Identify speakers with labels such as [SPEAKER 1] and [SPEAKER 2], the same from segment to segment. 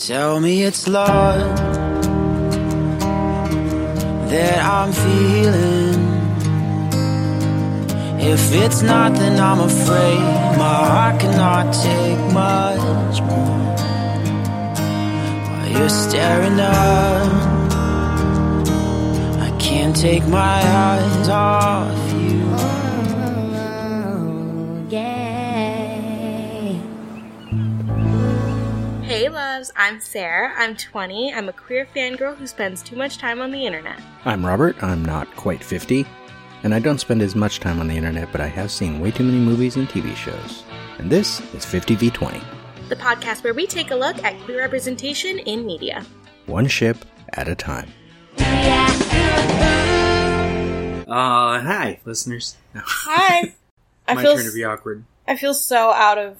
[SPEAKER 1] Tell me it's love that I'm feeling. If it's not, then I'm afraid my heart cannot take much more. While you're staring up, I can't take my eyes off
[SPEAKER 2] loves, I'm Sarah. I'm 20. I'm a queer fangirl who spends too much time on the internet.
[SPEAKER 3] I'm Robert. I'm not quite 50. And I don't spend as much time on the internet, but I have seen way too many movies and TV shows. And this is 50v20,
[SPEAKER 2] The podcast where we take a look at queer representation in media.
[SPEAKER 3] one ship at a time.
[SPEAKER 4] Uh, hi, listeners. No,
[SPEAKER 2] Hi. I
[SPEAKER 4] my
[SPEAKER 2] feel
[SPEAKER 4] turn to be awkward.
[SPEAKER 2] I feel so out of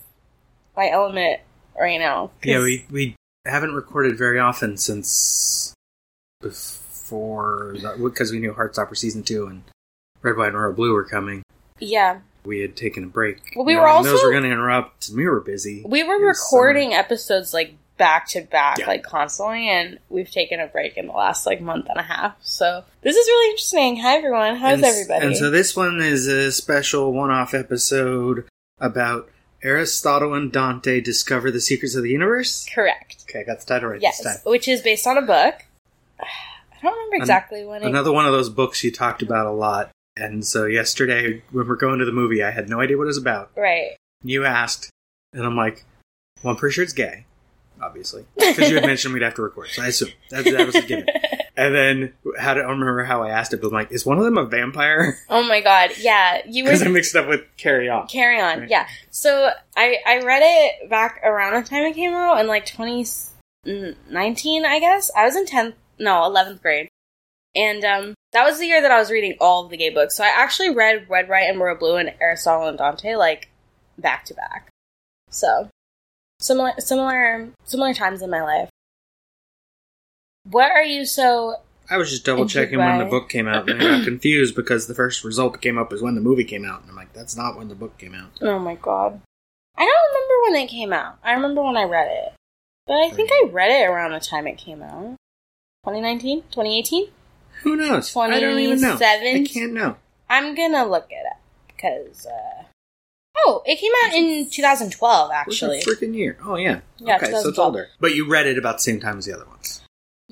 [SPEAKER 2] my element right now.
[SPEAKER 4] Yeah, we we haven't recorded very often since before because we knew Heartstopper season two and Red, White, and Royal Blue were coming.
[SPEAKER 2] yeah.
[SPEAKER 4] We had taken a break.
[SPEAKER 2] Well, we
[SPEAKER 4] You
[SPEAKER 2] were also-
[SPEAKER 4] those were going to interrupt. We were busy.
[SPEAKER 2] We were recording episodes like back to back,
[SPEAKER 4] Yeah.
[SPEAKER 2] like constantly, and we've taken a break in the last like month and a half. So this is really interesting. Hi everyone. How's
[SPEAKER 4] and,
[SPEAKER 2] everybody?
[SPEAKER 4] And so this one is a special one-off episode about Aristotle and Dante discover the secrets of the universe.
[SPEAKER 2] Correct.
[SPEAKER 4] Okay, I got the title right
[SPEAKER 2] Yes,
[SPEAKER 4] this time.
[SPEAKER 2] which is based on a book. I don't remember exactly when it.
[SPEAKER 4] Another one of those books you talked about a lot. And so yesterday, when we're going to the movie, I had no idea what it was about.
[SPEAKER 2] Right.
[SPEAKER 4] You asked, and I'm like, well, I'm pretty sure it's gay, obviously. Because you had mentioned we'd have to record, so I assume That, that was a given. And then, how do, I don't remember how I asked it, but I'm like, is one of them a vampire?
[SPEAKER 2] Oh my god. Yeah, you were
[SPEAKER 4] Because I mixed it up with Carry On.
[SPEAKER 2] carry on.
[SPEAKER 4] Right.
[SPEAKER 2] Yeah. So I I read it back around the time it came out in like 2019, I guess. I was in 10th, no, 11th grade. And um that was the year that I was reading all of the gay books. So I actually read Red, White, and Royal Blue and Aristotle and Dante like back to back. So similar similar similar times in my life. What are you so
[SPEAKER 4] I was just double checking when the book came out, and I got confused because the first result that came up was when the movie came out. And I'm like, that's not when the book came out.
[SPEAKER 2] Oh my god. I don't remember when it came out. I remember when I read it. But I think I read it around the time it came out. 2019? 2018?
[SPEAKER 4] Who knows? I don't even know. I can't know.
[SPEAKER 2] I'm gonna look it up. Because, uh. Oh, it came out in 2012, actually.
[SPEAKER 4] What's the freaking year? Oh, yeah.
[SPEAKER 2] Yeah,
[SPEAKER 4] okay, so it's older. But you read it about the same time as the other ones.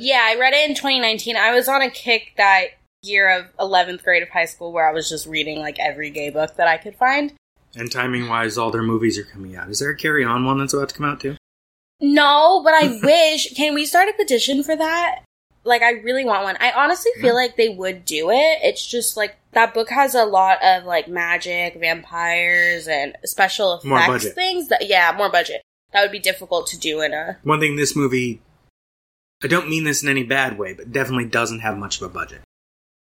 [SPEAKER 2] Yeah, I read it in 2019. I was on a kick that year of 11th grade of high school where I was just reading, like, every gay book that I could find.
[SPEAKER 4] And timing wise, all their movies are coming out. Is there a Carry On one that's about to come out too?
[SPEAKER 2] No, but I wish. Can we start a petition for that? Like, I really want one. I honestly feel like they would do it. It's just like that book has a lot of like magic, vampires, and special effects things. That yeah, more budget. That would be difficult to do in a.
[SPEAKER 4] One thing this movie, I don't mean this in any bad way, but definitely doesn't have much of a budget.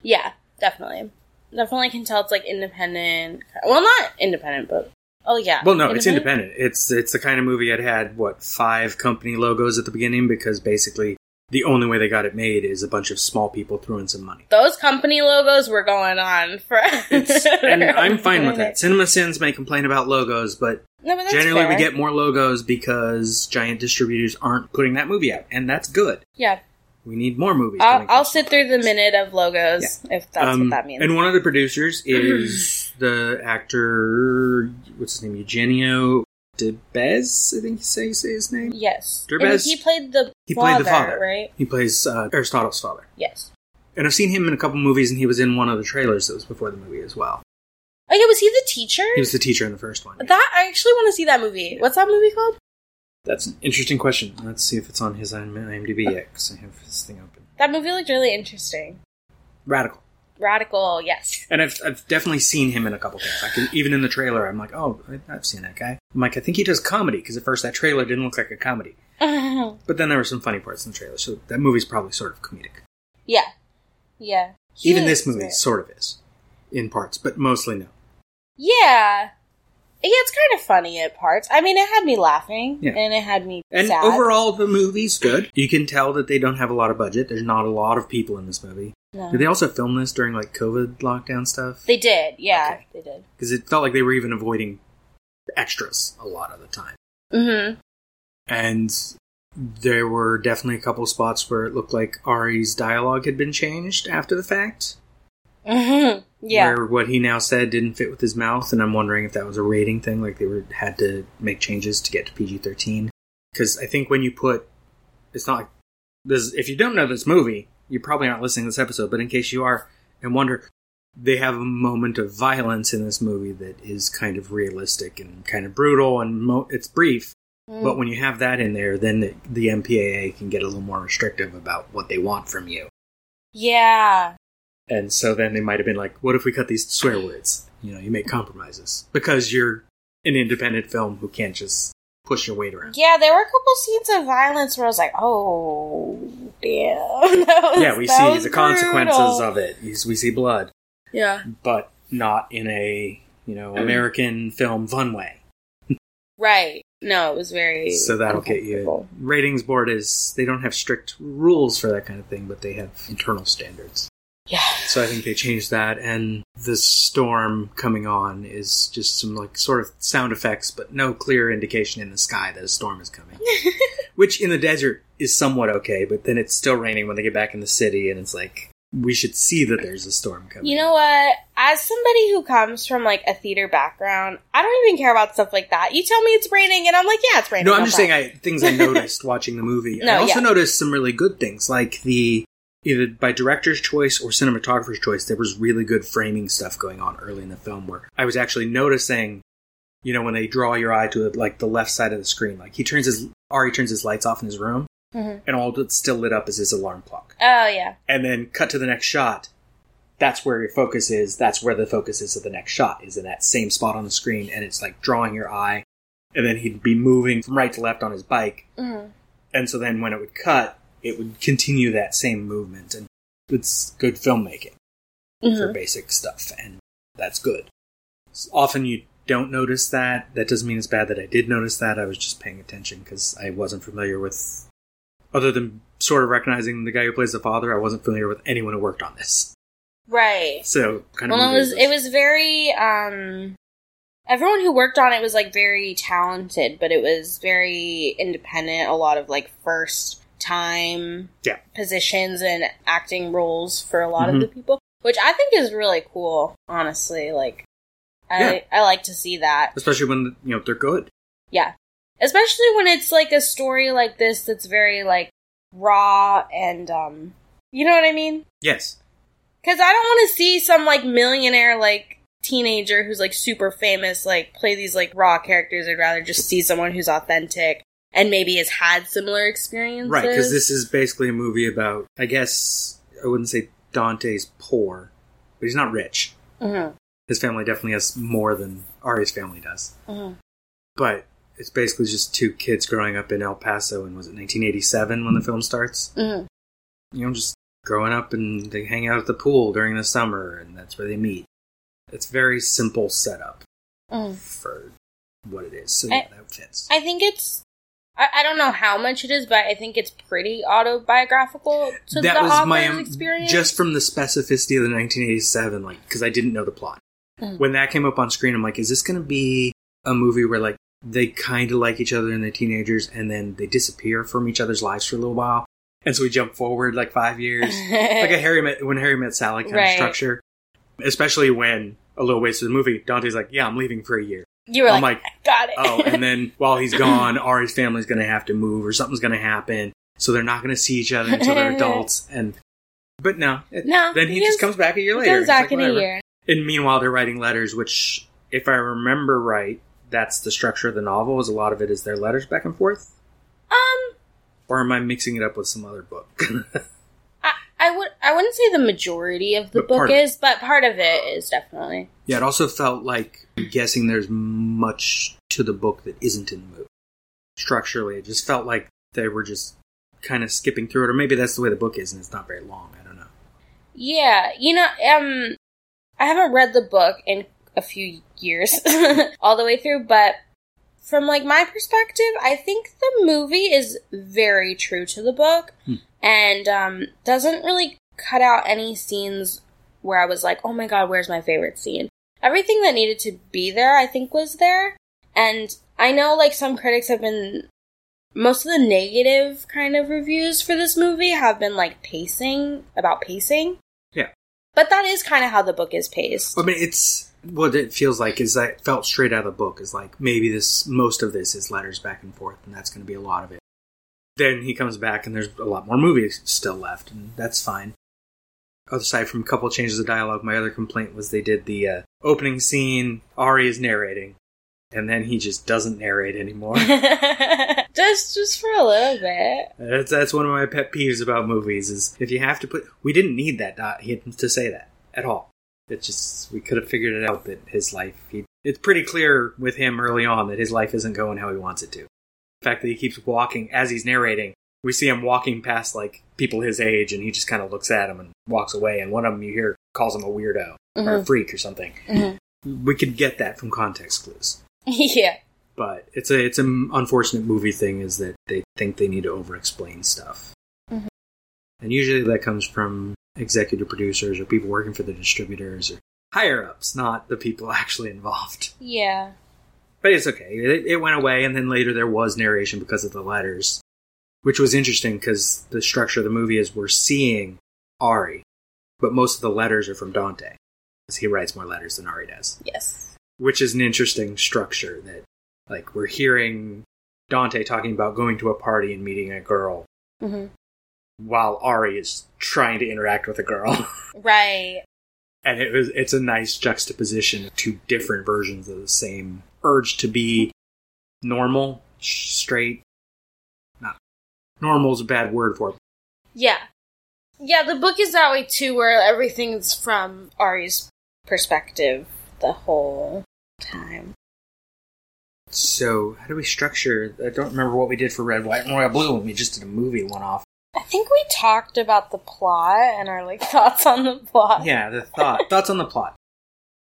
[SPEAKER 2] Yeah, definitely, definitely can tell it's like independent. Well, not independent, but oh yeah.
[SPEAKER 4] Well, no, it's independent. It's it's the kind of movie that had what five company logos at the beginning because basically the only way they got it made is a bunch of small people throwing some money.
[SPEAKER 2] Those company logos were going on for.
[SPEAKER 4] And I'm fine with that. Cinema Sins may complain about logos, but
[SPEAKER 2] No, but
[SPEAKER 4] generally we get more logos because giant distributors aren't putting that movie out, and that's good.
[SPEAKER 2] Yeah,
[SPEAKER 4] We need more movies.
[SPEAKER 2] I'll, I'll sit through the minute of logos if that's
[SPEAKER 4] Um,
[SPEAKER 2] what that means.
[SPEAKER 4] And one of the producers is the actor, what's his name, Eugenio Debez, I think you say, say his name.
[SPEAKER 2] yes,
[SPEAKER 4] Derbez-
[SPEAKER 2] he played the
[SPEAKER 4] He
[SPEAKER 2] father,
[SPEAKER 4] played the father.
[SPEAKER 2] right?
[SPEAKER 4] He plays uh, Aristotle's father.
[SPEAKER 2] Yes.
[SPEAKER 4] And I've seen him in a couple movies, and he was in one of the trailers that was before the movie as well.
[SPEAKER 2] Oh yeah, was he the teacher?
[SPEAKER 4] He was the teacher in the first one.
[SPEAKER 2] that I actually want to see that movie. What's that movie called?
[SPEAKER 4] That's an interesting question. Let's see if it's on his IMDb yet, 'cause I have his thing open.
[SPEAKER 2] That movie looked really interesting.
[SPEAKER 4] Radical.
[SPEAKER 2] Radical, yes.
[SPEAKER 4] And I've, I've definitely seen him in a couple things. I can, even in the trailer, I'm like, oh, I- I've seen that guy. I'm like, I think he does comedy, because at first that trailer didn't look like a comedy. But then there were some funny parts in the trailer, so that movie's probably sort of comedic.
[SPEAKER 2] yeah, yeah. He
[SPEAKER 4] Even this movie sort of is, in parts, but mostly no.
[SPEAKER 2] Yeah. Yeah, it's kind of funny at parts. I mean, it had me laughing,
[SPEAKER 4] Yeah.
[SPEAKER 2] and it had me
[SPEAKER 4] And
[SPEAKER 2] sad.
[SPEAKER 4] overall, the movie's good. You can tell that they don't have a lot of budget. There's not a lot of people in this movie.
[SPEAKER 2] No.
[SPEAKER 4] Did they also film this during like COVID lockdown stuff?
[SPEAKER 2] They did, yeah,
[SPEAKER 4] Okay.
[SPEAKER 2] they did.
[SPEAKER 4] Because it felt like they were even avoiding extras a lot of the time.
[SPEAKER 2] Mm-hmm.
[SPEAKER 4] And there were definitely a couple spots where it looked like Ari's dialogue had been changed after the fact.
[SPEAKER 2] Mhm. yeah.
[SPEAKER 4] Where what he now said didn't fit with his mouth, and I'm wondering if that was a rating thing, like they were had to make changes to get to PG 13. Because I think when you put, it's not like this. If you don't know this movie, you're probably not listening to this episode. But in case you are and wonder, they have a moment of violence in this movie that is kind of realistic and kind of brutal, and mo- it's brief.
[SPEAKER 2] Mm.
[SPEAKER 4] But when you have that in there, then the, the MPAA can get a little more restrictive about what they want from you.
[SPEAKER 2] yeah.
[SPEAKER 4] And so then they might have been like, what if we cut these swear words? You know, you make compromises. Because you're an independent film who can't just push your weight around.
[SPEAKER 2] Yeah, there were a couple scenes of violence where I was like, oh, damn.
[SPEAKER 4] Yeah, we see the consequences of it. We we see blood,
[SPEAKER 2] Yeah.
[SPEAKER 4] but not in a, you know, American film fun way.
[SPEAKER 2] Right. No, it was very.
[SPEAKER 4] So that'll get you. Ratings board is, they don't have strict rules for that kind of thing, but they have internal standards.
[SPEAKER 2] Yeah.
[SPEAKER 4] So I think they changed that, and the storm coming on is just some like sort of sound effects, but no clear indication in the sky that a storm is coming. Which in the desert is somewhat okay, but then it's still raining when they get back in the city, and it's like we should see that there's a storm coming.
[SPEAKER 2] You know what? As somebody who comes from like a theater background, I don't even care about stuff like that. You tell me it's raining, and I'm like, yeah, it's raining.
[SPEAKER 4] No, I'm just saying I things I noticed watching the movie.
[SPEAKER 2] No,
[SPEAKER 4] I also
[SPEAKER 2] yeah.
[SPEAKER 4] noticed some really good things, like the either by director's choice or cinematographer's choice, there was really good framing stuff going on early in the film where I was actually noticing, you know, when they draw your eye to like the left side of the screen, like he turns his Ari turns his lights off in his room,
[SPEAKER 2] Mhm.
[SPEAKER 4] and all that's still lit up is his alarm clock,
[SPEAKER 2] Oh yeah.
[SPEAKER 4] and then cut to the next shot. That's where your focus is. That's where the focus is of the next shot is in that same spot on the screen, and it's like drawing your eye. And then he'd be moving from right to left on his bike,
[SPEAKER 2] Mhm.
[SPEAKER 4] and so then when it would cut, it would continue that same movement, and it's good filmmaking for
[SPEAKER 2] Mhm.
[SPEAKER 4] basic stuff, and that's good. Often you don't notice that. That doesn't mean it's bad that I did notice that. I was just paying attention because I wasn't familiar with, other than sort of recognizing the guy who plays the father. I wasn't familiar with anyone who worked on this,
[SPEAKER 2] Right.
[SPEAKER 4] so kind of.
[SPEAKER 2] Well, it was it was very um everyone who worked on it was like very talented, but it was very independent, a lot of like first time
[SPEAKER 4] Yeah.
[SPEAKER 2] positions and acting roles for a lot
[SPEAKER 4] Mhm.
[SPEAKER 2] of the people, which I think is really cool, honestly. Like I
[SPEAKER 4] Yeah.
[SPEAKER 2] I like to see that.
[SPEAKER 4] especially when you know they're good.
[SPEAKER 2] Yeah. Especially when it's like a story like this that's very like raw and um you know what I mean?
[SPEAKER 4] Yes,
[SPEAKER 2] Because I don't want to see some like millionaire like teenager who's like super famous like play these like raw characters. I'd rather just see someone who's authentic and maybe has had similar experiences.
[SPEAKER 4] right. Because this is basically a movie about. I guess I wouldn't say Dante's poor, but he's not rich.
[SPEAKER 2] Mhm,
[SPEAKER 4] His family definitely has more than Ari's family does.
[SPEAKER 2] mhm.
[SPEAKER 4] But it's basically just two kids growing up in El Paso, and was it 1987 when the film starts?
[SPEAKER 2] Mhm.
[SPEAKER 4] You know, just growing up and they hang out at the pool during the summer, and that's where they meet. It's very simple setup
[SPEAKER 2] Mhm.
[SPEAKER 4] for what it is. So
[SPEAKER 2] I-
[SPEAKER 4] yeah, that fits.
[SPEAKER 2] I think it's. I, I don't know how much it is, but I think it's pretty autobiographical to
[SPEAKER 4] that
[SPEAKER 2] the
[SPEAKER 4] was my
[SPEAKER 2] experience.
[SPEAKER 4] just from the specificity of the 1987, like because I didn't know the plot.
[SPEAKER 2] Mhm.
[SPEAKER 4] When that came up on screen, I'm like, is this going to be a movie where like they kind of like each other and they're teenagers, and then they disappear from each other's lives for a little while, and so we jump forward like five years, like a Harry met when Harry met Sally kind of structure. Especially when a little ways through the movie, Dante's like, "Yeah, I'm leaving for a year."
[SPEAKER 2] you were
[SPEAKER 4] I'm
[SPEAKER 2] like,
[SPEAKER 4] like,
[SPEAKER 2] got it.
[SPEAKER 4] oh, and then while he's gone, Ari's family's going to have to move or something's going to happen. So they're not going to see each other until they're adults. And but no, it-
[SPEAKER 2] no,
[SPEAKER 4] then he just comes back a year later. It's
[SPEAKER 2] back
[SPEAKER 4] like,
[SPEAKER 2] in a year.
[SPEAKER 4] And meanwhile, they're writing letters, which, if I remember right, that's the structure of the novel. Is a lot of it is their letters back and forth.
[SPEAKER 2] Um,
[SPEAKER 4] Or am I mixing it up with some other book?
[SPEAKER 2] I, I would I wouldn't say the majority of the
[SPEAKER 4] But
[SPEAKER 2] book
[SPEAKER 4] of
[SPEAKER 2] but part of it is definitely.
[SPEAKER 4] yeah, it also felt like I'm guessing there's much to the book that isn't in the movie. Structurally, it just felt like they were just kind of skipping through it, or maybe that's the way the book is, and it's not very long. I don't know.
[SPEAKER 2] Yeah, you know, um, I haven't read the book in a few years all the way through, but from like my perspective, I think the movie is very true to the book
[SPEAKER 4] Hmm.
[SPEAKER 2] and um, doesn't really cut out any scenes where I was like, "Oh my god, where's my favorite scene?" Everything that needed to be there, I think, was there. And I know like some critics have been most of the negative kind of reviews for this movie have been like pacing about pacing. But that is kind of how the book is paced.
[SPEAKER 4] I mean, it's what it feels like is that felt straight out of the book. Is like maybe this most of this is letters back and forth, and that's going to be a lot of it. Then he comes back, and there's a lot more movies still left, and that's fine. Aside from a couple changes of dialogue, my other complaint was they did the uh, opening scene. Ari is narrating, and then he just doesn't narrate anymore.
[SPEAKER 2] just just for a little bit.
[SPEAKER 4] that's that's one of my pet peeves about movies. Is if you have to put, we didn't need that dot he had to say that at all. It just we could have figured it out that his life. He, it's pretty clear with him early on that his life isn't going how he wants it to. The fact that he keeps walking as he's narrating, we see him walking past like people his age, and he just kind of looks at him and walks away. And one of them you hear calls him a weirdo or a
[SPEAKER 2] Mhm.
[SPEAKER 4] freak or something.
[SPEAKER 2] Mhm.
[SPEAKER 4] We could get that from context clues.
[SPEAKER 2] yeah.
[SPEAKER 4] But it's a it's an unfortunate movie thing is that they think they need to over explain stuff,
[SPEAKER 2] Mm-hmm.
[SPEAKER 4] and usually that comes from executive producers or people working for the distributors or higher ups, not the people actually involved.
[SPEAKER 2] Yeah.
[SPEAKER 4] But it's okay. It, it went away, and then later there was narration because of the letters, which was interesting because the structure of the movie is we're seeing Ari, but most of the letters are from Dante, because he writes more letters than Ari does
[SPEAKER 2] Yes.
[SPEAKER 4] Which is an interesting structure that like we're hearing Dante talking about going to a party and meeting a girl
[SPEAKER 2] hmm
[SPEAKER 4] while Ari is trying to interact with a girl.
[SPEAKER 2] Right.
[SPEAKER 4] and it was it's a nice juxtaposition of two different versions of the same urge to be normal, straight. Not normal is a bad word for it.
[SPEAKER 2] Yeah. Yeah, the book is that way too, where everything's from Ari's perspective the whole time.
[SPEAKER 4] So how do we structure? I don't remember what we did for Red, White, and Royal Blue when we just did a movie one off.
[SPEAKER 2] I think we talked about the plot and our like thoughts on the plot.
[SPEAKER 4] yeah the thought thoughts on the plot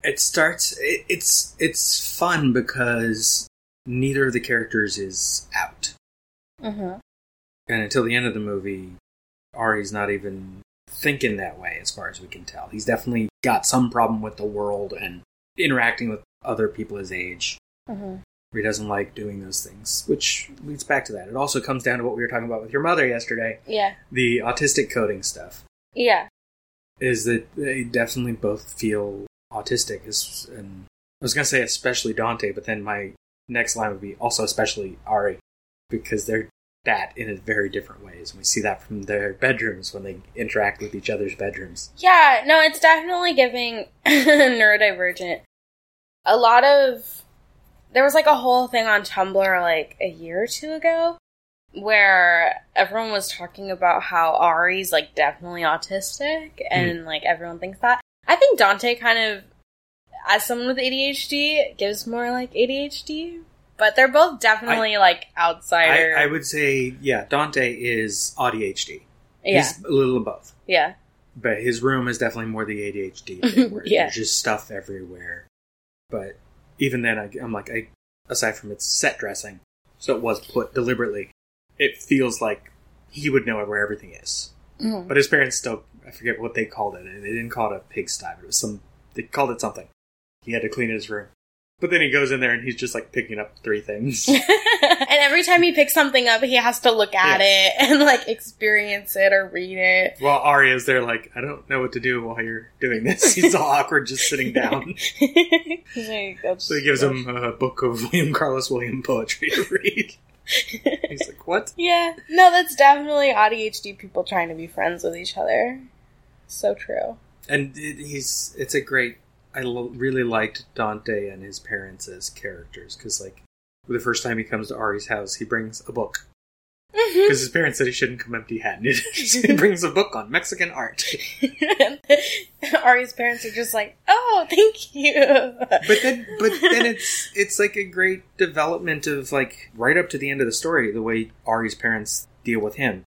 [SPEAKER 4] it starts it, it's it's fun because neither of the characters is out
[SPEAKER 2] Mm-hmm.
[SPEAKER 4] and until the end of the movie ari's not even thinking that way as far as we can tell he's definitely got some problem with the world and interacting with other people his age
[SPEAKER 2] Mm-hmm.
[SPEAKER 4] he doesn't like doing those things which leads back to that it also comes down to what we were talking about with your mother yesterday
[SPEAKER 2] Yeah.
[SPEAKER 4] the autistic coding stuff
[SPEAKER 2] Yeah.
[SPEAKER 4] is that they definitely both feel autistic. Is and I was gonna say especially Dante, but then my next line would be also especially Ari, because they're that in a very different ways. And we see that from their bedrooms when they interact with each other's bedrooms.
[SPEAKER 2] Yeah, no, it's definitely giving neurodivergent. A lot of there was like a whole thing on Tumblr like a year or two ago where everyone was talking about how Ari's like definitely autistic hmm. and like everyone thinks that. I think Dante kind of as someone with ADHD gives more like ADHD, but they're both definitely like
[SPEAKER 4] I,
[SPEAKER 2] outsider.
[SPEAKER 4] I would say, yeah, Dante is ADHD.
[SPEAKER 2] yeah.
[SPEAKER 4] He's a little of both.
[SPEAKER 2] Yeah.
[SPEAKER 4] But his room is definitely more the ADHD thing, where
[SPEAKER 2] Yeah.
[SPEAKER 4] there's just stuff everywhere. But even then, I, I'm like, I, aside from its set dressing, so it was put deliberately, it feels like he would know where everything is.
[SPEAKER 2] Mhm.
[SPEAKER 4] But his parents still, I forget what they called it. And they didn't call it a pigsty, but it was some, they called it something. He had to clean his room. But then he goes in there and he's just like picking up three things.
[SPEAKER 2] and every time he picks something up, he has to look at it and like experience it or read it.
[SPEAKER 4] While Arya's there, like, I don't know what to do while you're doing this. He's all awkward just sitting down.
[SPEAKER 2] He's like,
[SPEAKER 4] So he gives him a book of William Carlos William poetry to read. He's like, "What?"
[SPEAKER 2] yeah, no, that's definitely ADHD people trying to be friends with each other. So true.
[SPEAKER 4] And it, he's it's a great. I lo- really liked Dante and his parents as characters because, like, the first time he comes to Ari's house, he brings a book mm-hmm. because his parents said he shouldn't come empty-handed. he mm-hmm. brings a book on Mexican art.
[SPEAKER 2] Ari's parents are just like, oh, thank you.
[SPEAKER 4] But then, but then it's it's like a great development of like right up to the end of the story, the way Ari's parents deal with him.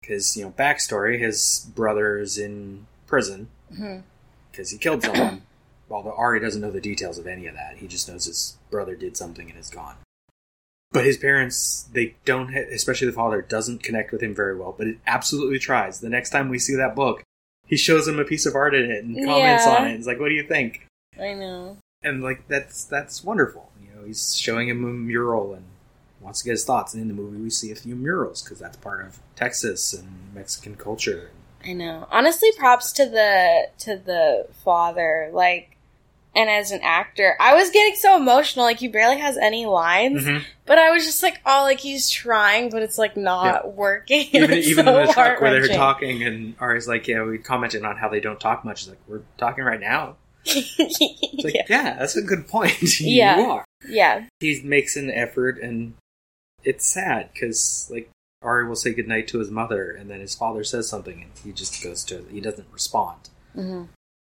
[SPEAKER 4] Because you know, backstory: his brother's in prison
[SPEAKER 2] mm-hmm.
[SPEAKER 4] because he killed someone. Although Ari doesn't know the details of any of that, he just knows his brother did something and is gone. But his parents, they don't, ha- especially the father, doesn't connect with him very well. But it absolutely tries. The next time we see that book, he shows him a piece of art in it and comments
[SPEAKER 2] Yeah.
[SPEAKER 4] on it. He's like, "What do you think?"
[SPEAKER 2] I know.
[SPEAKER 4] and like that's that's wonderful. You know, he's showing him a mural and wants to get his thoughts. And in the movie, we see a few murals because that's part of Texas and Mexican culture.
[SPEAKER 2] I know. Honestly, props to the to the father. Like, and as an actor, I was getting so emotional. Like, he barely has any lines,
[SPEAKER 4] Mhm.
[SPEAKER 2] but I was just like, oh, like he's trying, but it's like not working.
[SPEAKER 4] Even, even
[SPEAKER 2] so
[SPEAKER 4] in the truck where they're talking, and Ari's like, "Yeah, we commented on how they don't talk much." He's like, "We're talking right now." It's like,
[SPEAKER 2] yeah.
[SPEAKER 4] yeah. that's a good point.
[SPEAKER 2] Yeah.
[SPEAKER 4] are.
[SPEAKER 2] yeah,
[SPEAKER 4] He makes an effort, and it's sad because like Ari will say goodnight to his mother, and then his father says something, and he just goes to he doesn't respond.
[SPEAKER 2] hmm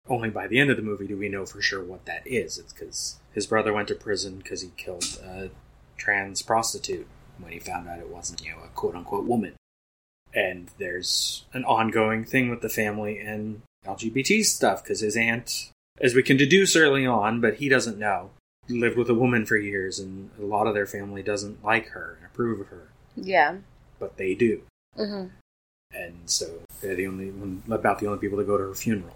[SPEAKER 4] Only by the end of the movie do we know for sure what that is. It's because his brother went to prison because he killed a trans prostitute when he found out it wasn't, you know, a quote unquote woman. And there's an ongoing thing with the family and LGBT stuff because his aunt, as we can deduce early on, but he doesn't know, lived with a woman for years and a lot of their family doesn't like her and approve of her,
[SPEAKER 2] yeah.
[SPEAKER 4] but they do.
[SPEAKER 2] hmm
[SPEAKER 4] and so they're the only about the only people to go to her funeral.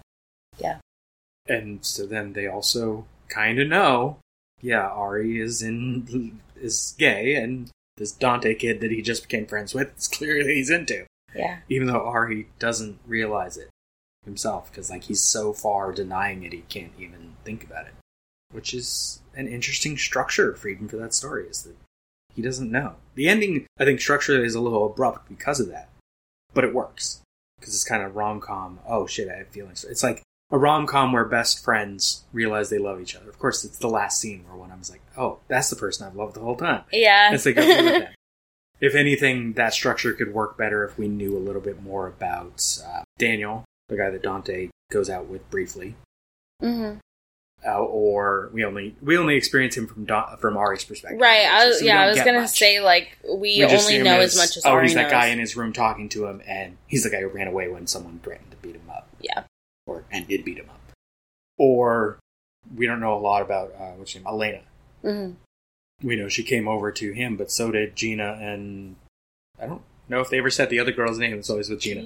[SPEAKER 4] And so then they also kind of know, yeah, Ari is in is gay, and this Dante kid that he just became friends with is clearly he's into,
[SPEAKER 2] Yeah.
[SPEAKER 4] even though Ari doesn't realize it himself because like he's so far denying it he can't even think about it, which is an interesting structure for even for that story is that he doesn't know. The ending, I think, structurally is a little abrupt because of that, but it works because it's kind of rom com. Oh shit, I have feelings. It's like a rom com where best friends realize they love each other. Of course, it's the last scene where one of them's like, "Oh, that's the person I've loved the whole time."
[SPEAKER 2] Yeah.
[SPEAKER 4] It's like okay with them. If anything, that structure could work better if we knew a little bit more about uh, Daniel, the guy that Dante goes out with briefly,
[SPEAKER 2] hmm
[SPEAKER 4] uh, or we only we only experience him from Don, from Ari's perspective.
[SPEAKER 2] Right. I was,
[SPEAKER 4] So
[SPEAKER 2] yeah, I was gonna
[SPEAKER 4] much.
[SPEAKER 2] say like we,
[SPEAKER 4] We
[SPEAKER 2] only know as much as
[SPEAKER 4] oh,
[SPEAKER 2] Ari
[SPEAKER 4] he's that guy in his room talking to him, and he's the guy who ran away when someone threatened to beat him up.
[SPEAKER 2] Yeah.
[SPEAKER 4] Or and did beat him up. Or we don't know a lot about uh, what's her name, Elena.
[SPEAKER 2] hmm
[SPEAKER 4] We know she came over to him, but so did Gina, and I don't know if they ever said the other girl's name. It's always with Gina,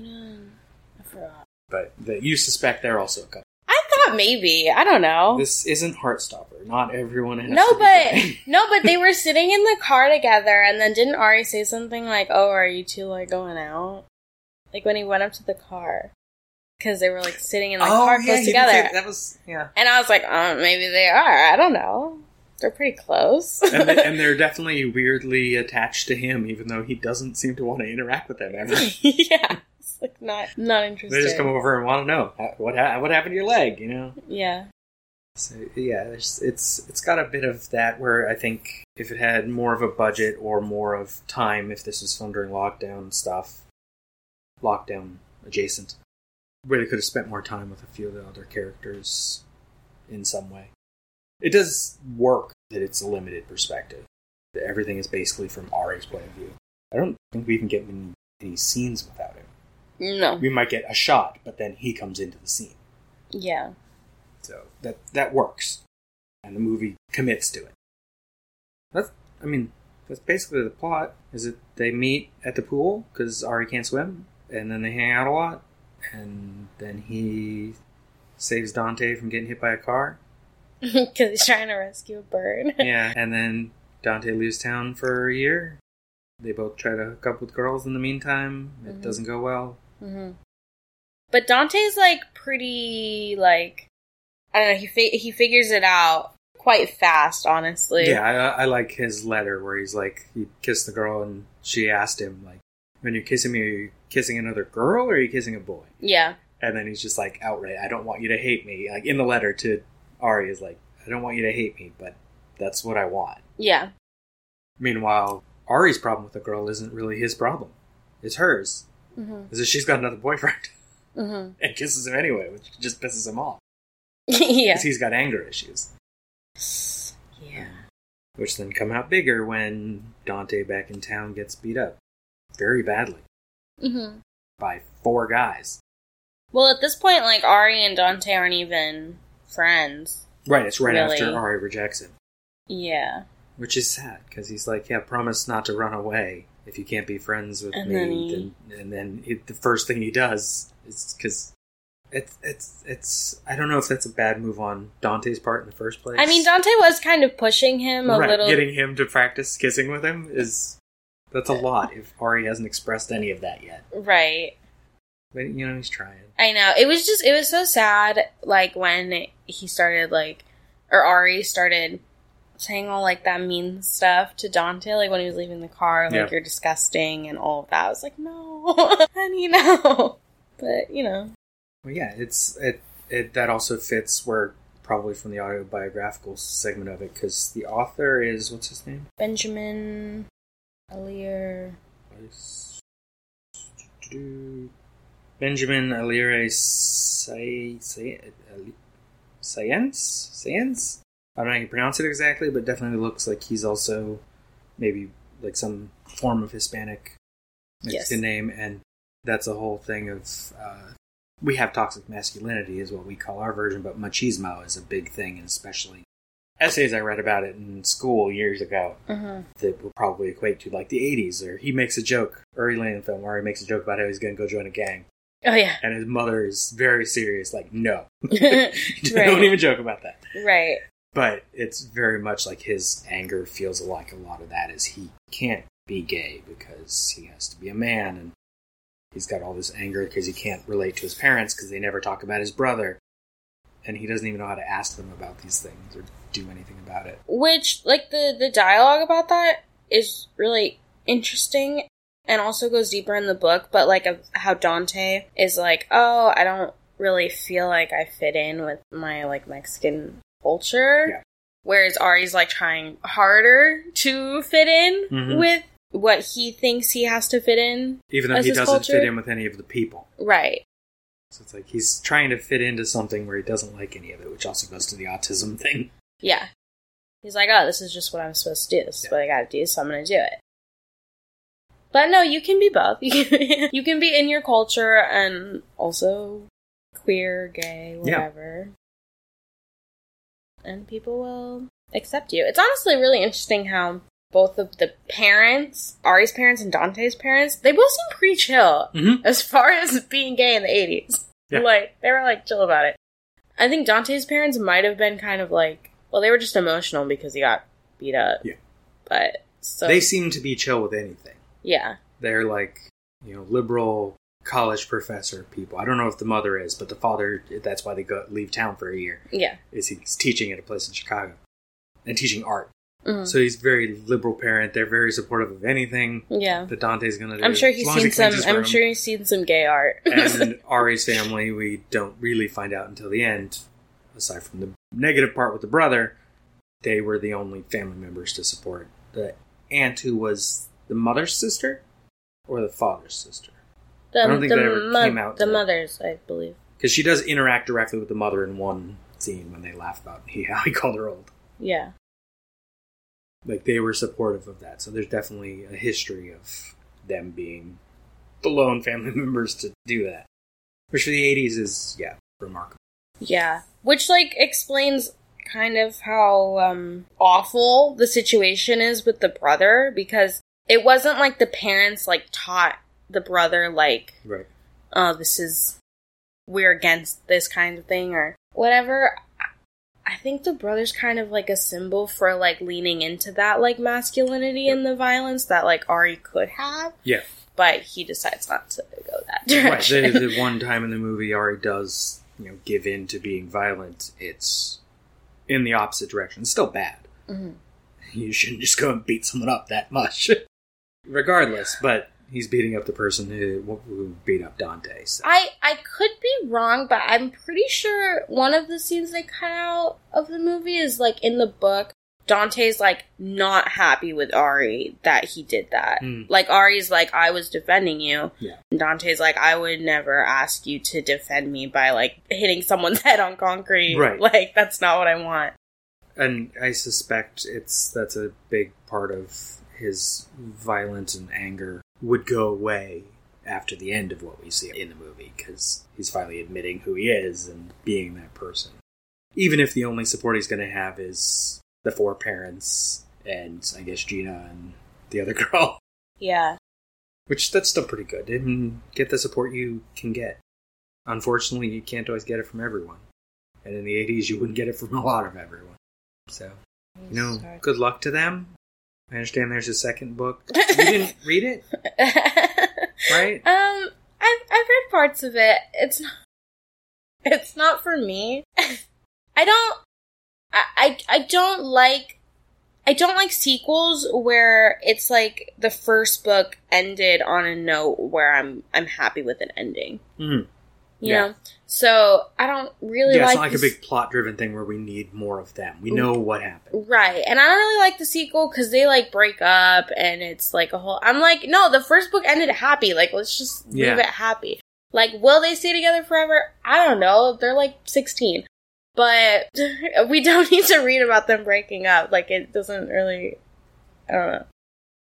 [SPEAKER 2] I forgot.
[SPEAKER 4] but the, you suspect they're also a couple.
[SPEAKER 2] I thought maybe. I don't know.
[SPEAKER 4] This isn't Heartstopper. Not everyone has.
[SPEAKER 2] no, but no, but they were sitting in the car together, and then didn't Ari say something like, "Oh, are you two like going out?" Like when he went up to the car, because they were like sitting in the car
[SPEAKER 4] Oh, yeah,
[SPEAKER 2] close together,
[SPEAKER 4] say- that was yeah.
[SPEAKER 2] and I was like, "Oh, maybe they are. I don't know. They're pretty close."
[SPEAKER 4] and, they, and they're definitely weirdly attached to him, even though he doesn't seem to want to interact with them ever.
[SPEAKER 2] yeah, it's like not not interested.
[SPEAKER 4] they just come over and want to know "Uh, what ha- what happened to your leg, you know.
[SPEAKER 2] Yeah.
[SPEAKER 4] So yeah, there's, it's it's got a bit of that where I think if it had more of a budget or more of time, if this was filmed during lockdown stuff, lockdown adjacent, where they could have spent more time with a few of the other characters in some way. It does work that it's a limited perspective. That everything is basically from Ari's point of view. I don't think we even get any, any scenes without him.
[SPEAKER 2] No.
[SPEAKER 4] We might get a shot, but then he comes into the scene.
[SPEAKER 2] Yeah.
[SPEAKER 4] So that that works, and the movie commits to it. That's, I mean, that's basically the plot. Is it they meet at the pool because Ari can't swim, and then they hang out a lot, and then he saves Dante from getting hit by a car.
[SPEAKER 2] Because he's trying to rescue a bird.
[SPEAKER 4] yeah, and then Dante leaves town for a year. They both try to hook up with girls in the meantime. It
[SPEAKER 2] Mhm.
[SPEAKER 4] doesn't go well.
[SPEAKER 2] Mm-hmm. But Dante's like pretty like I don't know. He fi- he figures it out quite fast, honestly.
[SPEAKER 4] Yeah, I, I like his letter where he's like, he kissed the girl and she asked him, like, when you're kissing me, are you kissing another girl or are you kissing a boy?
[SPEAKER 2] Yeah.
[SPEAKER 4] And then he's just like, outright, I don't want you to hate me. Like, in the letter to Ari is like, I don't want you to hate me, but that's what I want.
[SPEAKER 2] Yeah.
[SPEAKER 4] Meanwhile, Ari's problem with the girl isn't really his problem. It's hers.
[SPEAKER 2] hmm
[SPEAKER 4] Is that she's got another boyfriend
[SPEAKER 2] hmm
[SPEAKER 4] and kisses him anyway, which just pisses him off.
[SPEAKER 2] yeah.
[SPEAKER 4] 'Cause he's got anger issues.
[SPEAKER 2] Yeah.
[SPEAKER 4] which then come out bigger when Dante back in town gets beat up very badly
[SPEAKER 2] hmm
[SPEAKER 4] by four guys.
[SPEAKER 2] Well, at this point, like Ari and Dante aren't even friends.
[SPEAKER 4] Right, it's right
[SPEAKER 2] Really?
[SPEAKER 4] after Ari rejects him,
[SPEAKER 2] Yeah.
[SPEAKER 4] which is sad because he's like, "Yeah, promise not to run away if you can't be friends with
[SPEAKER 2] And
[SPEAKER 4] me."
[SPEAKER 2] then he-
[SPEAKER 4] Then, and then it, the first thing he does is because It's it's it's. I don't know if that's a bad move on Dante's part in the first place.
[SPEAKER 2] I mean, Dante was kind of pushing him a
[SPEAKER 4] right,
[SPEAKER 2] little.
[SPEAKER 4] getting him to practice kissing with him is that's a lot. If Ari hasn't expressed any of that yet,
[SPEAKER 2] Right.
[SPEAKER 4] but you know he's trying.
[SPEAKER 2] I know. It was just, it was so sad, like, when he started, like, or Ari started saying all, like, that mean stuff to Dante, like, when he was leaving the car, like,
[SPEAKER 4] Yeah.
[SPEAKER 2] you're disgusting and all of that. I was like, no, honey, no. But, you know.
[SPEAKER 4] Well, yeah, it's it it that also fits where probably from the autobiographical segment of it because the author is what's his name?
[SPEAKER 2] Benjamin Alire.
[SPEAKER 4] Benjamin Alire Say Science Science. I don't know how you pronounce it exactly, but definitely looks like he's also maybe like some form of Hispanic Mexican
[SPEAKER 2] Yes.
[SPEAKER 4] name, and that's a whole thing of uh, we have toxic masculinity is what we call our version, but machismo is a big thing, and especially essays I read about it in school years ago
[SPEAKER 2] Mm-hmm.
[SPEAKER 4] that will probably equate to like the 80s, or he makes a joke early in the film where he makes a joke about how he's going to go join a gang,
[SPEAKER 2] Oh, yeah.
[SPEAKER 4] and his mother is very serious, like, no,
[SPEAKER 2] right.
[SPEAKER 4] don't even joke about that.
[SPEAKER 2] Right.
[SPEAKER 4] But it's very much like his anger feels like a lot of that is he can't be gay because he has to be a man, and he's got all this anger because he can't relate to his parents because they never talk about his brother, and he doesn't even know how to ask them about these things or do anything about it.
[SPEAKER 2] which like the the dialogue about that is really interesting and also goes deeper in the book but like of how dante is like oh i don't really feel like i fit in with my like mexican culture
[SPEAKER 4] Yeah.
[SPEAKER 2] whereas ari's like trying harder to fit in
[SPEAKER 4] Mhm.
[SPEAKER 2] with what he thinks he has to fit in
[SPEAKER 4] Even though he doesn't
[SPEAKER 2] culture?
[SPEAKER 4] fit in with any of the people.
[SPEAKER 2] right
[SPEAKER 4] So it's like he's trying to fit into something where he doesn't like any of it, which also goes to the autism thing.
[SPEAKER 2] yeah. He's like oh this is just what i'm supposed to do. This is what i gotta do so i'm gonna do it. But no you can be both. You can, you can be in your culture and also queer gay
[SPEAKER 4] Yeah.
[SPEAKER 2] whatever. And people will accept you. It's honestly really interesting how both of the parents ari's parents and dante's parents they both seem pretty chill
[SPEAKER 4] Mm-hmm.
[SPEAKER 2] as far as being gay in the 80s.
[SPEAKER 4] Yeah.
[SPEAKER 2] Like, they were like chill about it. I think Dante's parents might have been kind of like, well, they were just emotional because he got beat up.
[SPEAKER 4] Yeah.
[SPEAKER 2] But, so.
[SPEAKER 4] They seem to be chill with anything.
[SPEAKER 2] yeah.
[SPEAKER 4] They're like, you know, liberal college professor people. I don't know if the mother is, but the father, that's why they go leave town for a year,
[SPEAKER 2] Yeah.
[SPEAKER 4] is he's teaching at a place in Chicago and teaching art.
[SPEAKER 2] Mhm.
[SPEAKER 4] So he's very liberal parent. They're very supportive of anything
[SPEAKER 2] Yeah.
[SPEAKER 4] that Dante's going to do.
[SPEAKER 2] I'm sure he's seen
[SPEAKER 4] he
[SPEAKER 2] some, I'm
[SPEAKER 4] room.
[SPEAKER 2] sure he's seen some gay art.
[SPEAKER 4] and Ari's family, we don't really find out until the end. Aside from the negative part with the brother, they were the only family members to support the aunt who was the mother's sister or the father's sister.
[SPEAKER 2] the,
[SPEAKER 4] I don't think
[SPEAKER 2] the,
[SPEAKER 4] that ever
[SPEAKER 2] mo-
[SPEAKER 4] came out
[SPEAKER 2] the mothers, I believe.
[SPEAKER 4] Because she does interact directly with the mother in one scene when they laugh about he, how he called her old.
[SPEAKER 2] Yeah.
[SPEAKER 4] Like they were supportive of that. So there's definitely a history of them being the lone family members to do that. Which for the 80s is, yeah, remarkable.
[SPEAKER 2] Yeah. Which, like, explains kind of how um, awful the situation is with the brother because it wasn't like the parents, like, taught the brother, like,
[SPEAKER 4] Right.
[SPEAKER 2] oh, this is, we're against this kind of thing or whatever. I- think the brother's kind of like a symbol for, like, leaning into that, like, masculinity and the violence that, like, Ari could have,
[SPEAKER 4] Yeah.
[SPEAKER 2] but he decides not to go that
[SPEAKER 4] Right.
[SPEAKER 2] direction.
[SPEAKER 4] The, the one time in the movie Ari does, you know, give in to being violent, it's in the opposite direction. It's still bad.
[SPEAKER 2] Mhm.
[SPEAKER 4] You shouldn't just go and beat someone up that much. Regardless, but he's beating up the person who, who beat up Dante. So.
[SPEAKER 2] I I could be wrong, but I'm pretty sure one of the scenes they cut out of the movie is like in the book. Dante's like not happy with Ari that he did that.
[SPEAKER 4] Hmm.
[SPEAKER 2] Like Ari's like I was defending you.
[SPEAKER 4] Yeah.
[SPEAKER 2] And Dante's like I would never ask you to defend me by like hitting someone's head on concrete.
[SPEAKER 4] Right.
[SPEAKER 2] Like that's not what I want.
[SPEAKER 4] and I suspect it's that's a big part of his violence and anger would go away after the end of what we see in the movie because he's finally admitting who he is and being that person. Even if the only support he's going to have is the four parents and I guess Gina and the other girl,
[SPEAKER 2] Yeah.
[SPEAKER 4] which that's still pretty good. And get the support you can get. unfortunately, you can't always get it from everyone. And in the 80s, you wouldn't get it from a lot of everyone. So, you know, good luck to them. I understand there's a second book. You didn't read it, right?
[SPEAKER 2] Um, I've I've read parts of it. It's not. It's not for me. I don't. I, I I don't like. I don't like sequels where it's like the first book ended on a note where I'm I'm happy with an ending.
[SPEAKER 4] Mhm.
[SPEAKER 2] You
[SPEAKER 4] Yeah.
[SPEAKER 2] know, so I don't really
[SPEAKER 4] Yeah,
[SPEAKER 2] like
[SPEAKER 4] it's not like a big plot driven thing where we need more of them. We know what happened.
[SPEAKER 2] Right. And I don't really like the sequel because they like break up and it's like a whole. I'm like, no, the first book ended happy. Like, let's just leave it happy. Like, will they stay together forever? I don't know. They're like 16. But we don't need to read about them breaking up. Like, it doesn't really. I don't know.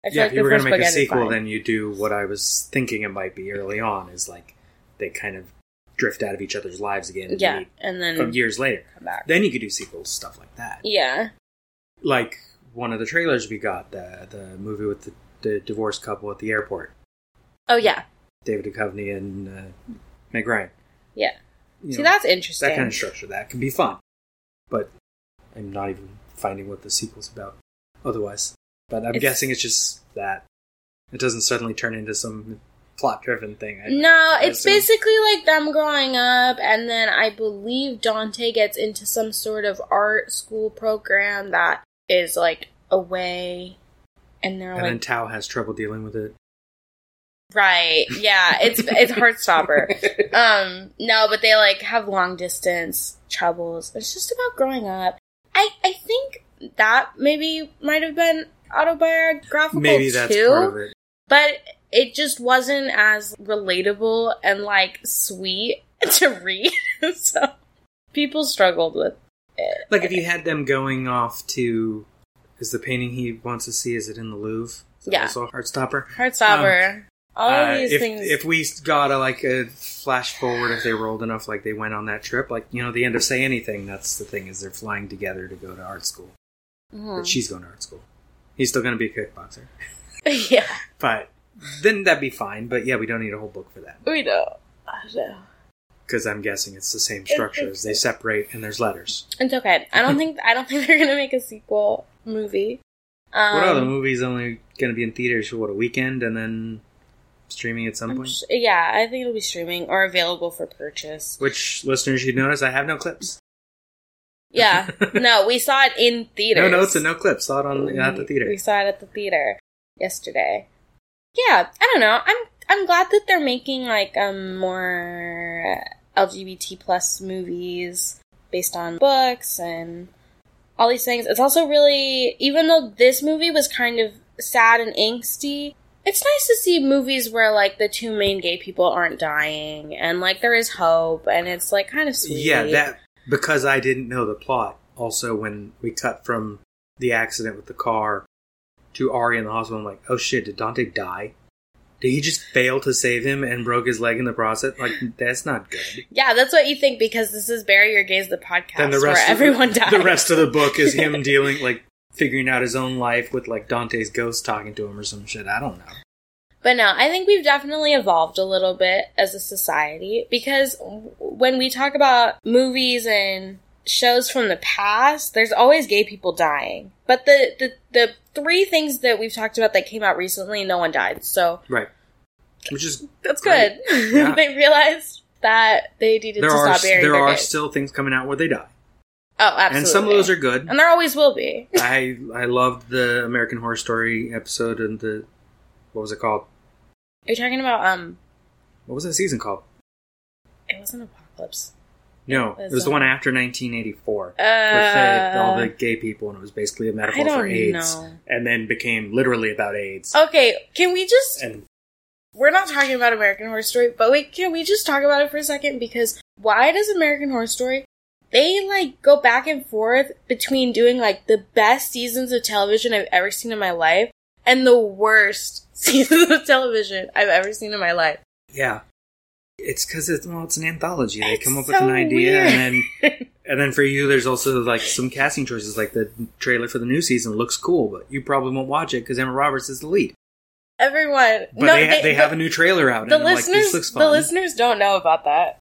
[SPEAKER 2] I
[SPEAKER 4] Yeah,
[SPEAKER 2] like
[SPEAKER 4] if you were going to make a sequel,
[SPEAKER 2] fine.
[SPEAKER 4] then you do what I was thinking it might be early on is like they kind of drift out of each other's lives again. and
[SPEAKER 2] Yeah. And
[SPEAKER 4] from
[SPEAKER 2] then
[SPEAKER 4] years later.
[SPEAKER 2] come back.
[SPEAKER 4] Then you could do sequels, stuff like that.
[SPEAKER 2] Yeah.
[SPEAKER 4] Like one of the trailers we got, the the movie with the, the divorced couple at the airport,
[SPEAKER 2] Oh, yeah.
[SPEAKER 4] David Duchovny and uh, Meg Ryan.
[SPEAKER 2] Yeah.
[SPEAKER 4] You
[SPEAKER 2] See,
[SPEAKER 4] know,
[SPEAKER 2] that's interesting.
[SPEAKER 4] that kind of structure that can be fun, but I'm not even finding what the sequel's about otherwise. But I'm
[SPEAKER 2] It's-
[SPEAKER 4] guessing it's just that it doesn't suddenly turn into some plot-driven thing. I-
[SPEAKER 2] No,
[SPEAKER 4] I
[SPEAKER 2] it's basically like them growing up, and then I believe Dante gets into some sort of art school program that is like away, and they're like.
[SPEAKER 4] and then Tao has trouble dealing with it.
[SPEAKER 2] right, yeah, it's it's Heartstopper. um, no, but they like have long distance troubles. It's just about growing up. I I think that maybe might have been autobiographical
[SPEAKER 4] Maybe that's
[SPEAKER 2] too
[SPEAKER 4] part of it.
[SPEAKER 2] but it just wasn't as relatable and like sweet to read. so people struggled with it.
[SPEAKER 4] Like if you had them going off to, is the painting he wants to see? Is it in the Louvre? Is
[SPEAKER 2] Yeah.
[SPEAKER 4] Also, Heartstopper.
[SPEAKER 2] Heartstopper. all of
[SPEAKER 4] Uh,
[SPEAKER 2] these
[SPEAKER 4] if,
[SPEAKER 2] things.
[SPEAKER 4] if we got a like a flash forward, if they were old enough, like they went on that trip, like you know, the end of Say Anything. That's the thing is they're flying together to go to art school.
[SPEAKER 2] Mhm.
[SPEAKER 4] But she's going to art school. He's still going to be a kickboxer,
[SPEAKER 2] yeah,
[SPEAKER 4] but then that'd be fine. But yeah, we don't need a whole book for that
[SPEAKER 2] we know. I know.
[SPEAKER 4] because I'm guessing it's the same structure. as they separate and there's letters.
[SPEAKER 2] It's okay. I don't think I don't think they're gonna make a sequel movie. Um,
[SPEAKER 4] what other movies only going to be in theaters for what a weekend and then streaming at some point?
[SPEAKER 2] sh- yeah, I think it'll be streaming or available for purchase.
[SPEAKER 4] Which listeners should notice, I have no clips.
[SPEAKER 2] Yeah, no, we saw it in theaters.
[SPEAKER 4] No notes and no clips. Saw it on at the theater.
[SPEAKER 2] We saw it at the theater yesterday. Yeah, I don't know. I'm I'm glad that they're making like um more LGBT plus movies based on books and all these things. It's also really even though this movie was kind of sad and angsty, it's nice to see movies where like the two main gay people aren't dying and like there is hope and it's like kind of sweet.
[SPEAKER 4] Yeah, that because I didn't know the plot. Also, when we cut from the accident with the car to Ari in the hospital, I'm like, oh shit, did Dante die? Did he just fail to save him and broke his leg in the process? Like, that's not good.
[SPEAKER 2] Yeah, that's what you think because this is Bury Your Gays, the podcast
[SPEAKER 4] Then the rest,
[SPEAKER 2] where everyone
[SPEAKER 4] the,
[SPEAKER 2] dies.
[SPEAKER 4] the rest of the book is him dealing, like, figuring out his own life with like Dante's ghost talking to him or some shit. I don't know.
[SPEAKER 2] But no, I think we've definitely evolved a little bit as a society because when we talk about movies and shows from the past, there's always gay people dying. But the, the, the three things that we've talked about that came out recently, no one died. So
[SPEAKER 4] Right. Which is
[SPEAKER 2] that's good.
[SPEAKER 4] Yeah.
[SPEAKER 2] they realized that they needed
[SPEAKER 4] there
[SPEAKER 2] to
[SPEAKER 4] are
[SPEAKER 2] stop burying
[SPEAKER 4] there are still things coming out where they die,
[SPEAKER 2] oh, absolutely.
[SPEAKER 4] and some of those are good.
[SPEAKER 2] and there always will be.
[SPEAKER 4] I I loved the American Horror Story episode and the what was it called?
[SPEAKER 2] Are You're talking about um,
[SPEAKER 4] What was that season called?
[SPEAKER 2] it wasn't apocalypse.
[SPEAKER 4] No,
[SPEAKER 2] It was,
[SPEAKER 4] the one after 1984
[SPEAKER 2] Uh,
[SPEAKER 4] with all the gay people, and it was basically a metaphor for AIDS,
[SPEAKER 2] know.
[SPEAKER 4] and then became literally about AIDS.
[SPEAKER 2] Okay, can we just
[SPEAKER 4] And
[SPEAKER 2] we're not talking about American Horror Story, but wait, can we just talk about it for a second? Because why does American Horror Story they like go back and forth between doing like the best seasons of television I've ever seen in my life and the worst seasons of television I've ever seen in my life.
[SPEAKER 4] yeah, it's because it's well, it's an anthology. They
[SPEAKER 2] It's
[SPEAKER 4] come up with an idea,
[SPEAKER 2] weird.
[SPEAKER 4] and then and then for you, there's also like some casting choices. Like the trailer for the new season looks cool, but you probably won't watch it because Emma Roberts is the lead.
[SPEAKER 2] Everyone,
[SPEAKER 4] But they, ha- they have a new trailer out,
[SPEAKER 2] the
[SPEAKER 4] like,
[SPEAKER 2] listeners.
[SPEAKER 4] looks
[SPEAKER 2] the listeners don't know about that.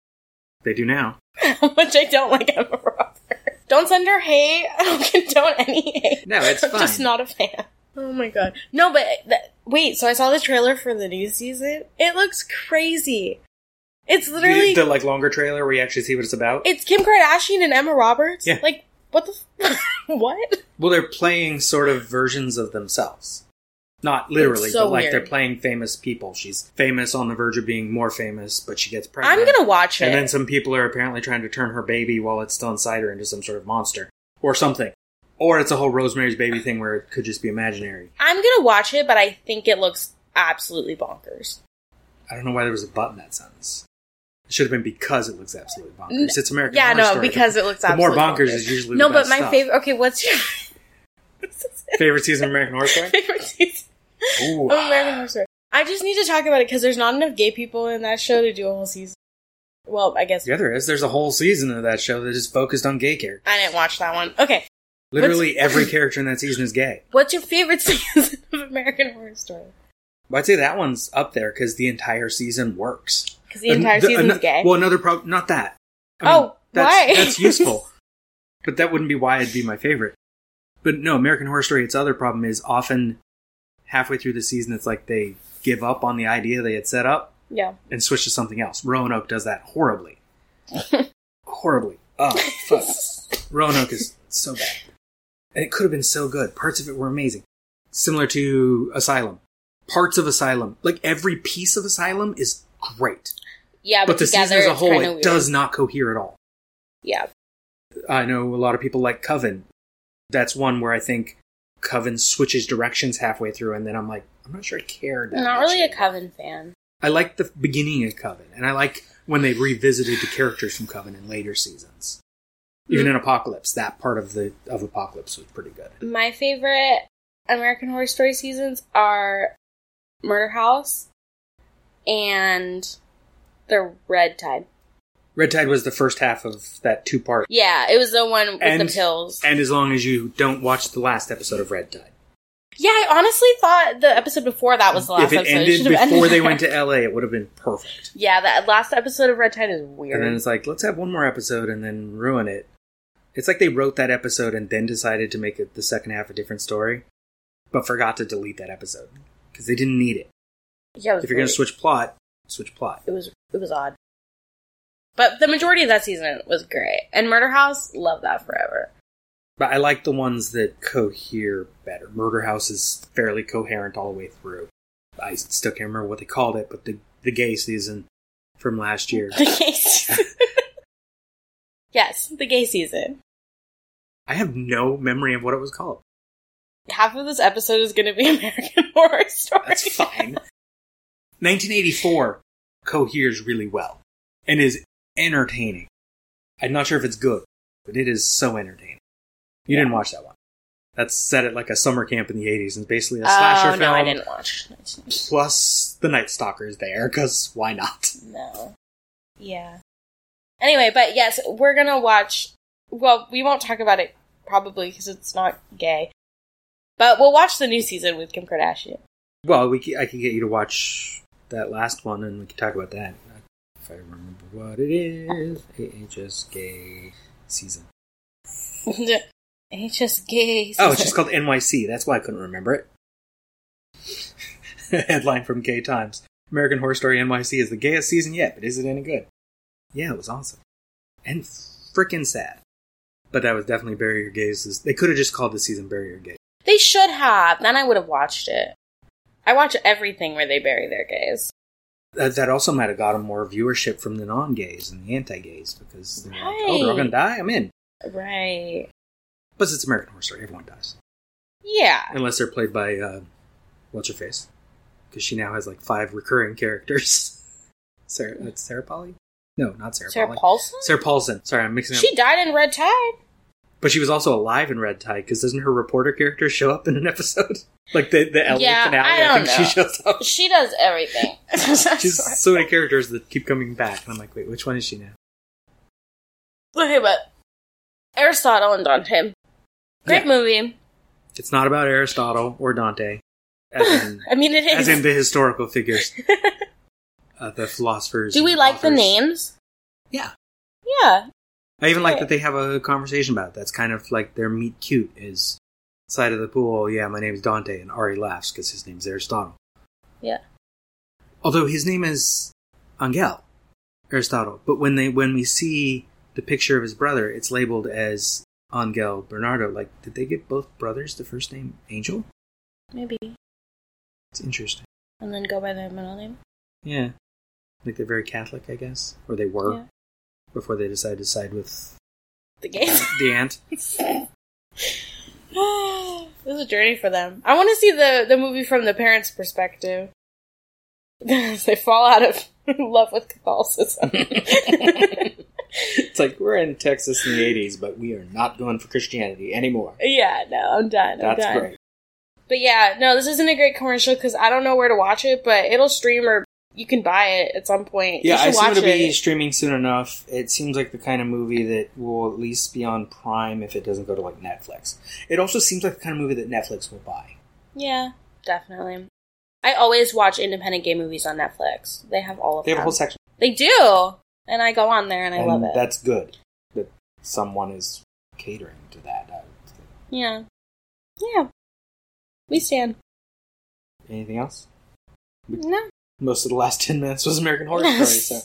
[SPEAKER 4] They do now.
[SPEAKER 2] How much I don't like Emma Roberts. Don't send her hate. I don't condone any hate.
[SPEAKER 4] No, it's
[SPEAKER 2] I'm just not a fan. Oh my god. No, but th- wait. So I saw the trailer for the new season. It looks crazy. It's literally
[SPEAKER 4] the, the like longer trailer where you actually see what it's about.
[SPEAKER 2] it's Kim Kardashian and Emma Roberts.
[SPEAKER 4] Yeah.
[SPEAKER 2] Like what the f- what?
[SPEAKER 4] well, they're playing sort of versions of themselves. Not literally,
[SPEAKER 2] so
[SPEAKER 4] but like
[SPEAKER 2] weird.
[SPEAKER 4] they're playing famous people. She's famous on the verge of being more famous, but she gets pregnant.
[SPEAKER 2] I'm gonna watch it.
[SPEAKER 4] And then some people are apparently trying to turn her baby while it's still inside her into some sort of monster or something. Or it's a whole Rosemary's Baby thing where it could just be imaginary.
[SPEAKER 2] I'm gonna watch it, but I think it looks absolutely bonkers.
[SPEAKER 4] I don't know why there was a but in that sentence. It should have been because it looks absolutely bonkers. It's American
[SPEAKER 2] Yeah, no,
[SPEAKER 4] Story.
[SPEAKER 2] because it looks absolutely.
[SPEAKER 4] the more
[SPEAKER 2] absolutely
[SPEAKER 4] bonkers is usually
[SPEAKER 2] no. But my
[SPEAKER 4] stuff.
[SPEAKER 2] favorite. Okay, what's your
[SPEAKER 4] favorite season of American Horror Story.
[SPEAKER 2] favorite season
[SPEAKER 4] Ooh.
[SPEAKER 2] of American Horror Story? I just need to talk about it because there's not enough gay people in that show to do a whole season. Well, I guess
[SPEAKER 4] Yeah, there is. There's a whole season of that show that is focused on gay characters.
[SPEAKER 2] I didn't watch that one. Okay,
[SPEAKER 4] Literally every character in that season is gay.
[SPEAKER 2] what's your favorite season of American Horror Story?
[SPEAKER 4] I'd say that one's up there because the entire season works.
[SPEAKER 2] Because the entire
[SPEAKER 4] An- the-
[SPEAKER 2] season's
[SPEAKER 4] ano-
[SPEAKER 2] gay.
[SPEAKER 4] Well, another problem, not that.
[SPEAKER 2] Oh,
[SPEAKER 4] that's,
[SPEAKER 2] why?
[SPEAKER 4] that's useful. But that wouldn't be why it'd be my favorite. But no, American Horror Story, its other problem is often halfway through the season, it's like they give up on the idea they had set up
[SPEAKER 2] yeah.
[SPEAKER 4] and switch to something else. Roanoke does that horribly. horribly. Oh, fuck. Roanoke is so bad. And it could have been so good. Parts of it were amazing. Similar to Asylum. Parts of Asylum, like every piece of Asylum is great.
[SPEAKER 2] Yeah, but,
[SPEAKER 4] But the season as a whole, it
[SPEAKER 2] weird.
[SPEAKER 4] does not cohere at all.
[SPEAKER 2] Yeah.
[SPEAKER 4] I know a lot of people like Coven. That's one where I think Coven switches directions halfway through, and then I'm like, I'm not sure I cared. that
[SPEAKER 2] I'm not really a. Coven fan.
[SPEAKER 4] I like the beginning of Coven, and I like when they revisited the characters from Coven in later seasons. Even
[SPEAKER 2] Mm.
[SPEAKER 4] in Apocalypse, that part of the of Apocalypse was pretty good.
[SPEAKER 2] My favorite American Horror Story seasons are Murder House and the Red Tide.
[SPEAKER 4] Red Tide was the first half of that two part,
[SPEAKER 2] Yeah, it was the one with
[SPEAKER 4] And-
[SPEAKER 2] the pills.
[SPEAKER 4] and as long as you don't watch the last episode of Red Tide,
[SPEAKER 2] Yeah, I honestly thought the episode before that was the last
[SPEAKER 4] if it
[SPEAKER 2] episode.
[SPEAKER 4] ended
[SPEAKER 2] have
[SPEAKER 4] before
[SPEAKER 2] ended
[SPEAKER 4] they went to LA, it would have been perfect.
[SPEAKER 2] Yeah, that last episode of Red Tide is weird.
[SPEAKER 4] And then it's like, let's have one more episode and then ruin it. It's like they wrote that episode and then decided to make it the second half a different story, but forgot to delete that episode because they didn't need it.
[SPEAKER 2] Yeah,
[SPEAKER 4] If you're going to switch plot, switch plot.
[SPEAKER 2] it was it was odd. But the majority of that season was great. And Murder House, love that forever.
[SPEAKER 4] But I like the ones that cohere better. Murder House is fairly coherent all the way through. I still can't remember what they called it, but the the gay season from last year.
[SPEAKER 2] The gay season. yes, the gay season.
[SPEAKER 4] I have no memory of what it was called.
[SPEAKER 2] Half of this episode is going to be American Horror Story.
[SPEAKER 4] That's fine. 1984 coheres really well and is entertaining. I'm not sure if it's good, but it is so entertaining. You didn't watch that one. That's set at like a summer camp in the 80s and basically a oh, slasher
[SPEAKER 2] oh
[SPEAKER 4] film.
[SPEAKER 2] no, I didn't watch.
[SPEAKER 4] Plus the Night Stalker is there because why not?
[SPEAKER 2] No. Yeah. Anyway, but yes, we're gonna watch. Well, we won't talk about it probably because it's not gay. But we'll watch the new season with Kim Kardashian.
[SPEAKER 4] Well, we I can get you to watch that last one and we can talk about that uh, if I remember what it is. AHS gay season.
[SPEAKER 2] just gay.
[SPEAKER 4] Oh, it's just called NYC. That's why I couldn't remember it. Headline from Gay Times: American Horror Story NYC is the gayest season yet, but is it any good? Yeah, it was awesome and freaking sad. But that was definitely Your Gays. They could have just called the season Bury Your Gays.
[SPEAKER 2] They should have. Then I would have watched it. I watch everything where they bury their gays.
[SPEAKER 4] That, that also might have got them more viewership from the non-gays and the anti-gays because they're like, oh, they're all
[SPEAKER 2] Right.
[SPEAKER 4] gonna die. I'm in.
[SPEAKER 2] Right.
[SPEAKER 4] But it's American Horror Story. Everyone dies
[SPEAKER 2] Yeah.
[SPEAKER 4] unless they're played by uh, what's her face, because she now has like five recurring characters. Sarah, that's Sarah Polly. No, not Sarah,
[SPEAKER 2] Sarah
[SPEAKER 4] Polly.
[SPEAKER 2] Paulson?
[SPEAKER 4] Sarah Paulson. Sorry, I'm mixing up.
[SPEAKER 2] She died in Red Tide.
[SPEAKER 4] But she was also alive in Red Tide because doesn't her reporter character show up in an episode? like the the LA
[SPEAKER 2] Yeah,
[SPEAKER 4] finale,
[SPEAKER 2] I don't
[SPEAKER 4] think she shows up.
[SPEAKER 2] She does everything.
[SPEAKER 4] She's so many characters that keep coming back, and I'm like, wait, which one is she now?
[SPEAKER 2] Okay, but Aristotle and Dante. Great
[SPEAKER 4] Yeah.
[SPEAKER 2] movie.
[SPEAKER 4] It's not about Aristotle or Dante, in,
[SPEAKER 2] I mean, it is.
[SPEAKER 4] as in the historical figures, uh, the philosophers.
[SPEAKER 2] Do we like the names?
[SPEAKER 4] Yeah,
[SPEAKER 2] Yeah.
[SPEAKER 4] I even like that they have a conversation about it. That's kind of like their meet cute is side of the pool. Yeah, my name's Dante, and Ari laughs because his name's Aristotle.
[SPEAKER 2] Yeah.
[SPEAKER 4] Although his name is Angel Aristotle, but when they when we see the picture of his brother, it's labeled as Angel Bernardo. Like, did they give both brothers the first name Angel?
[SPEAKER 2] Maybe.
[SPEAKER 4] It's interesting.
[SPEAKER 2] And then go by their middle name.
[SPEAKER 4] Yeah, like they're very Catholic, I guess, or they were
[SPEAKER 2] Yeah.
[SPEAKER 4] Before they decide to side with
[SPEAKER 2] The game.
[SPEAKER 4] the aunt.
[SPEAKER 2] this is a journey for them. I want to see the the movie from the parents' perspective. they fall out of love with Catholicism.
[SPEAKER 4] It's like we're in Texas in the '80s, but we are not going for Christianity anymore.
[SPEAKER 2] yeah, no, I'm done. I'm
[SPEAKER 4] That's
[SPEAKER 2] done.
[SPEAKER 4] great.
[SPEAKER 2] But yeah, no, this isn't a great commercial because I don't know where to watch it, but it'll stream or you can buy it at some point.
[SPEAKER 4] Yeah, I assume it'll be
[SPEAKER 2] it.
[SPEAKER 4] streaming soon enough. It seems like the kind of movie that will at least be on Prime if it doesn't go to like Netflix. It also seems like the kind of movie that Netflix will buy.
[SPEAKER 2] Yeah, definitely. I always watch independent gay movies on Netflix. They have all of them.
[SPEAKER 4] They have a whole section,
[SPEAKER 2] They do, and I go on there and I
[SPEAKER 4] and
[SPEAKER 2] love it.
[SPEAKER 4] that's good that someone is catering to that. I would say.
[SPEAKER 2] Yeah, yeah. We stand.
[SPEAKER 4] Anything else?
[SPEAKER 2] No,
[SPEAKER 4] Most of the last ten minutes was American Horror Story. So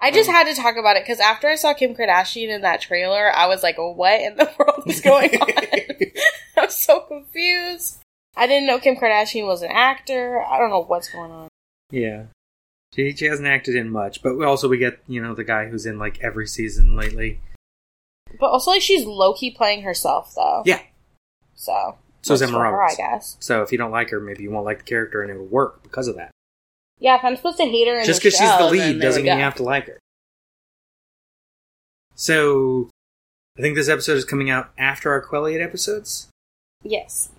[SPEAKER 2] I just
[SPEAKER 4] Um,
[SPEAKER 2] had to talk about it because after I saw Kim Kardashian in that trailer, I was like, "What in the world is going on?" I'm so confused. I didn't know Kim Kardashian was an actor. I don't know what's going on.
[SPEAKER 4] yeah, she she hasn't acted in much, but we also we get you know the guy who's in like every season lately.
[SPEAKER 2] But also, like, she's low key playing herself, though.
[SPEAKER 4] Yeah,
[SPEAKER 2] So,
[SPEAKER 4] So is Emma
[SPEAKER 2] for her,
[SPEAKER 4] Roberts.
[SPEAKER 2] I guess.
[SPEAKER 4] so if you don't like her, maybe you won't like the character, and it'll work because of that.
[SPEAKER 2] Yeah, if I'm supposed to hate her
[SPEAKER 4] Just because she's the lead doesn't mean
[SPEAKER 2] go.
[SPEAKER 4] you have to like her. So, I think this episode is coming out after our Quelliot episodes.
[SPEAKER 2] Yes.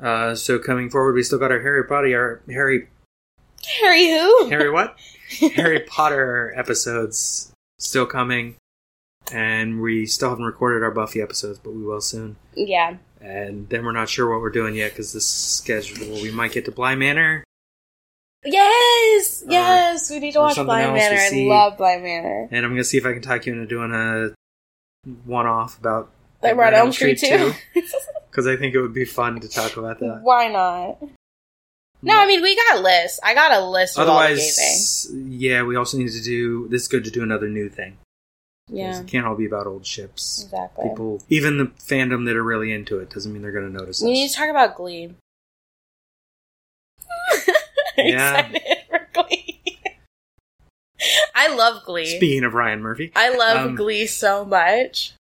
[SPEAKER 4] Uh, so coming forward, we still got our Harry Potter, our Harry
[SPEAKER 2] Harry who?
[SPEAKER 4] Harry what? Harry Potter episodes still coming, and we still haven't recorded our Buffy episodes, but we will soon.
[SPEAKER 2] Yeah.
[SPEAKER 4] And then we're not sure what we're doing yet because this schedule we might get to Bly Manor.
[SPEAKER 2] Yes!
[SPEAKER 4] Or-
[SPEAKER 2] Yes! we need to watch
[SPEAKER 4] Bly
[SPEAKER 2] Manor. I love Bly Manor.
[SPEAKER 4] And I'm gonna see if I can talk you into doing a one-off about
[SPEAKER 2] Like Red Elm Street, too.
[SPEAKER 4] because I think it would be fun to talk about that.
[SPEAKER 2] Why not? No, I mean, we got lists. I got a list of all the gay things.
[SPEAKER 4] Otherwise, yeah, we also need to do. This is good to do another new thing.
[SPEAKER 2] Yeah,
[SPEAKER 4] it can't all be about old ships.
[SPEAKER 2] exactly.
[SPEAKER 4] People, even the fandom that are really into it, doesn't mean they're going to notice
[SPEAKER 2] we
[SPEAKER 4] us.
[SPEAKER 2] need to talk about Glee.
[SPEAKER 4] Yeah.
[SPEAKER 2] Excited for Glee. I love Glee.
[SPEAKER 4] Speaking of Ryan Murphy,
[SPEAKER 2] I love
[SPEAKER 4] Um,
[SPEAKER 2] Glee so much.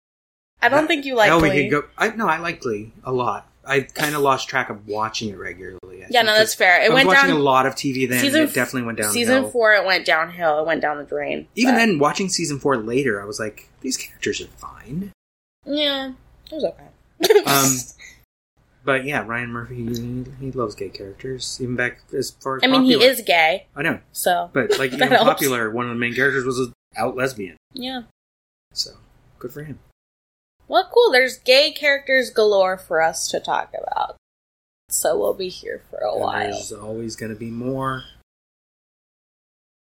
[SPEAKER 2] I don't think you like
[SPEAKER 4] oh, we could go. I no, I like Glee a lot. I kind of lost track of watching it regularly. I
[SPEAKER 2] yeah, no, that's fair.
[SPEAKER 4] I
[SPEAKER 2] It
[SPEAKER 4] was
[SPEAKER 2] went
[SPEAKER 4] watching
[SPEAKER 2] down.
[SPEAKER 4] a lot of TV then.
[SPEAKER 2] season
[SPEAKER 4] it definitely went down.
[SPEAKER 2] Season four, it went downhill. It went down the drain.
[SPEAKER 4] Even
[SPEAKER 2] But-
[SPEAKER 4] then, watching season four later, I was like, these characters are fine.
[SPEAKER 2] yeah, it was okay.
[SPEAKER 4] Um, But yeah, Ryan Murphy, he, he loves gay characters. Even back as far as
[SPEAKER 2] I mean, he is gay,
[SPEAKER 4] I know,
[SPEAKER 2] so
[SPEAKER 4] but like
[SPEAKER 2] That
[SPEAKER 4] even
[SPEAKER 2] helps.
[SPEAKER 4] popular, one of the main characters was an out lesbian.
[SPEAKER 2] yeah.
[SPEAKER 4] So good for him.
[SPEAKER 2] Well, cool. There's gay characters galore for us to talk about. So we'll be here for a
[SPEAKER 4] And
[SPEAKER 2] while.
[SPEAKER 4] There's always going to be more.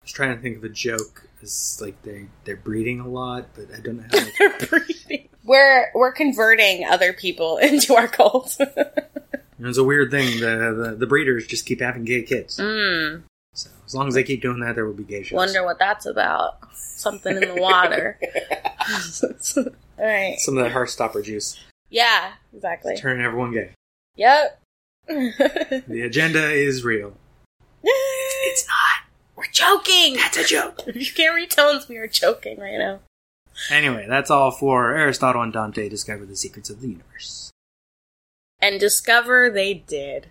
[SPEAKER 4] I was trying to think of a joke. It's like they they're breeding a lot, but I don't know how.
[SPEAKER 2] They're breeding. We're we're converting other people into our cult.
[SPEAKER 4] it's a weird thing. The, the the breeders just keep having gay kids.
[SPEAKER 2] mm,
[SPEAKER 4] So as long as they keep doing that, there will be gay shows.
[SPEAKER 2] wonder what that's about. Something in the water. All right.
[SPEAKER 4] Some of that Heartstopper juice
[SPEAKER 2] Yeah. Exactly.
[SPEAKER 4] turning everyone gay.
[SPEAKER 2] Yep.
[SPEAKER 4] The agenda is real.
[SPEAKER 2] it's not. We're joking.
[SPEAKER 4] That's a joke.
[SPEAKER 2] If you can't read tones, we are joking right now.
[SPEAKER 4] Anyway, that's all for Aristotle and Dante discover the secrets of the universe.
[SPEAKER 2] And discover they did.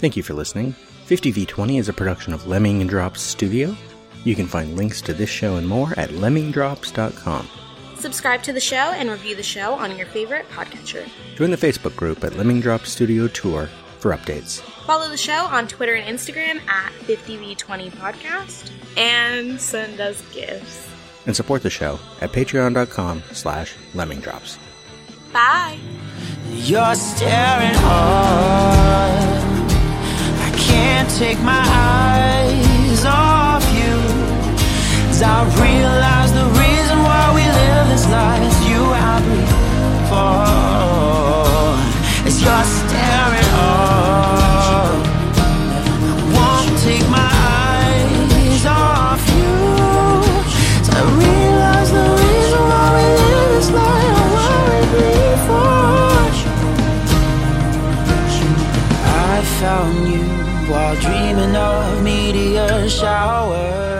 [SPEAKER 3] Thank you for listening. 50v20 is a production of Lemming and Drops Studio. You can find links to this show and more at lemmingdrops.com.
[SPEAKER 2] Subscribe to the show and review the show on your favorite podcatcher.
[SPEAKER 3] Join the Facebook group at Lemming Drops Studio Tour for updates.
[SPEAKER 2] Follow the show on Twitter and Instagram at 50v20podcast and send us gifts.
[SPEAKER 3] And support the show at patreon.com slash lemmingdrops.
[SPEAKER 2] Bye.
[SPEAKER 1] You're staring hard. I can't take my eyes off you. I realize life you I breathe for. Is you're staring. I won't take my eyes off you. So I realize the reason why we live this life I before. I found you while dreaming of meteor showers.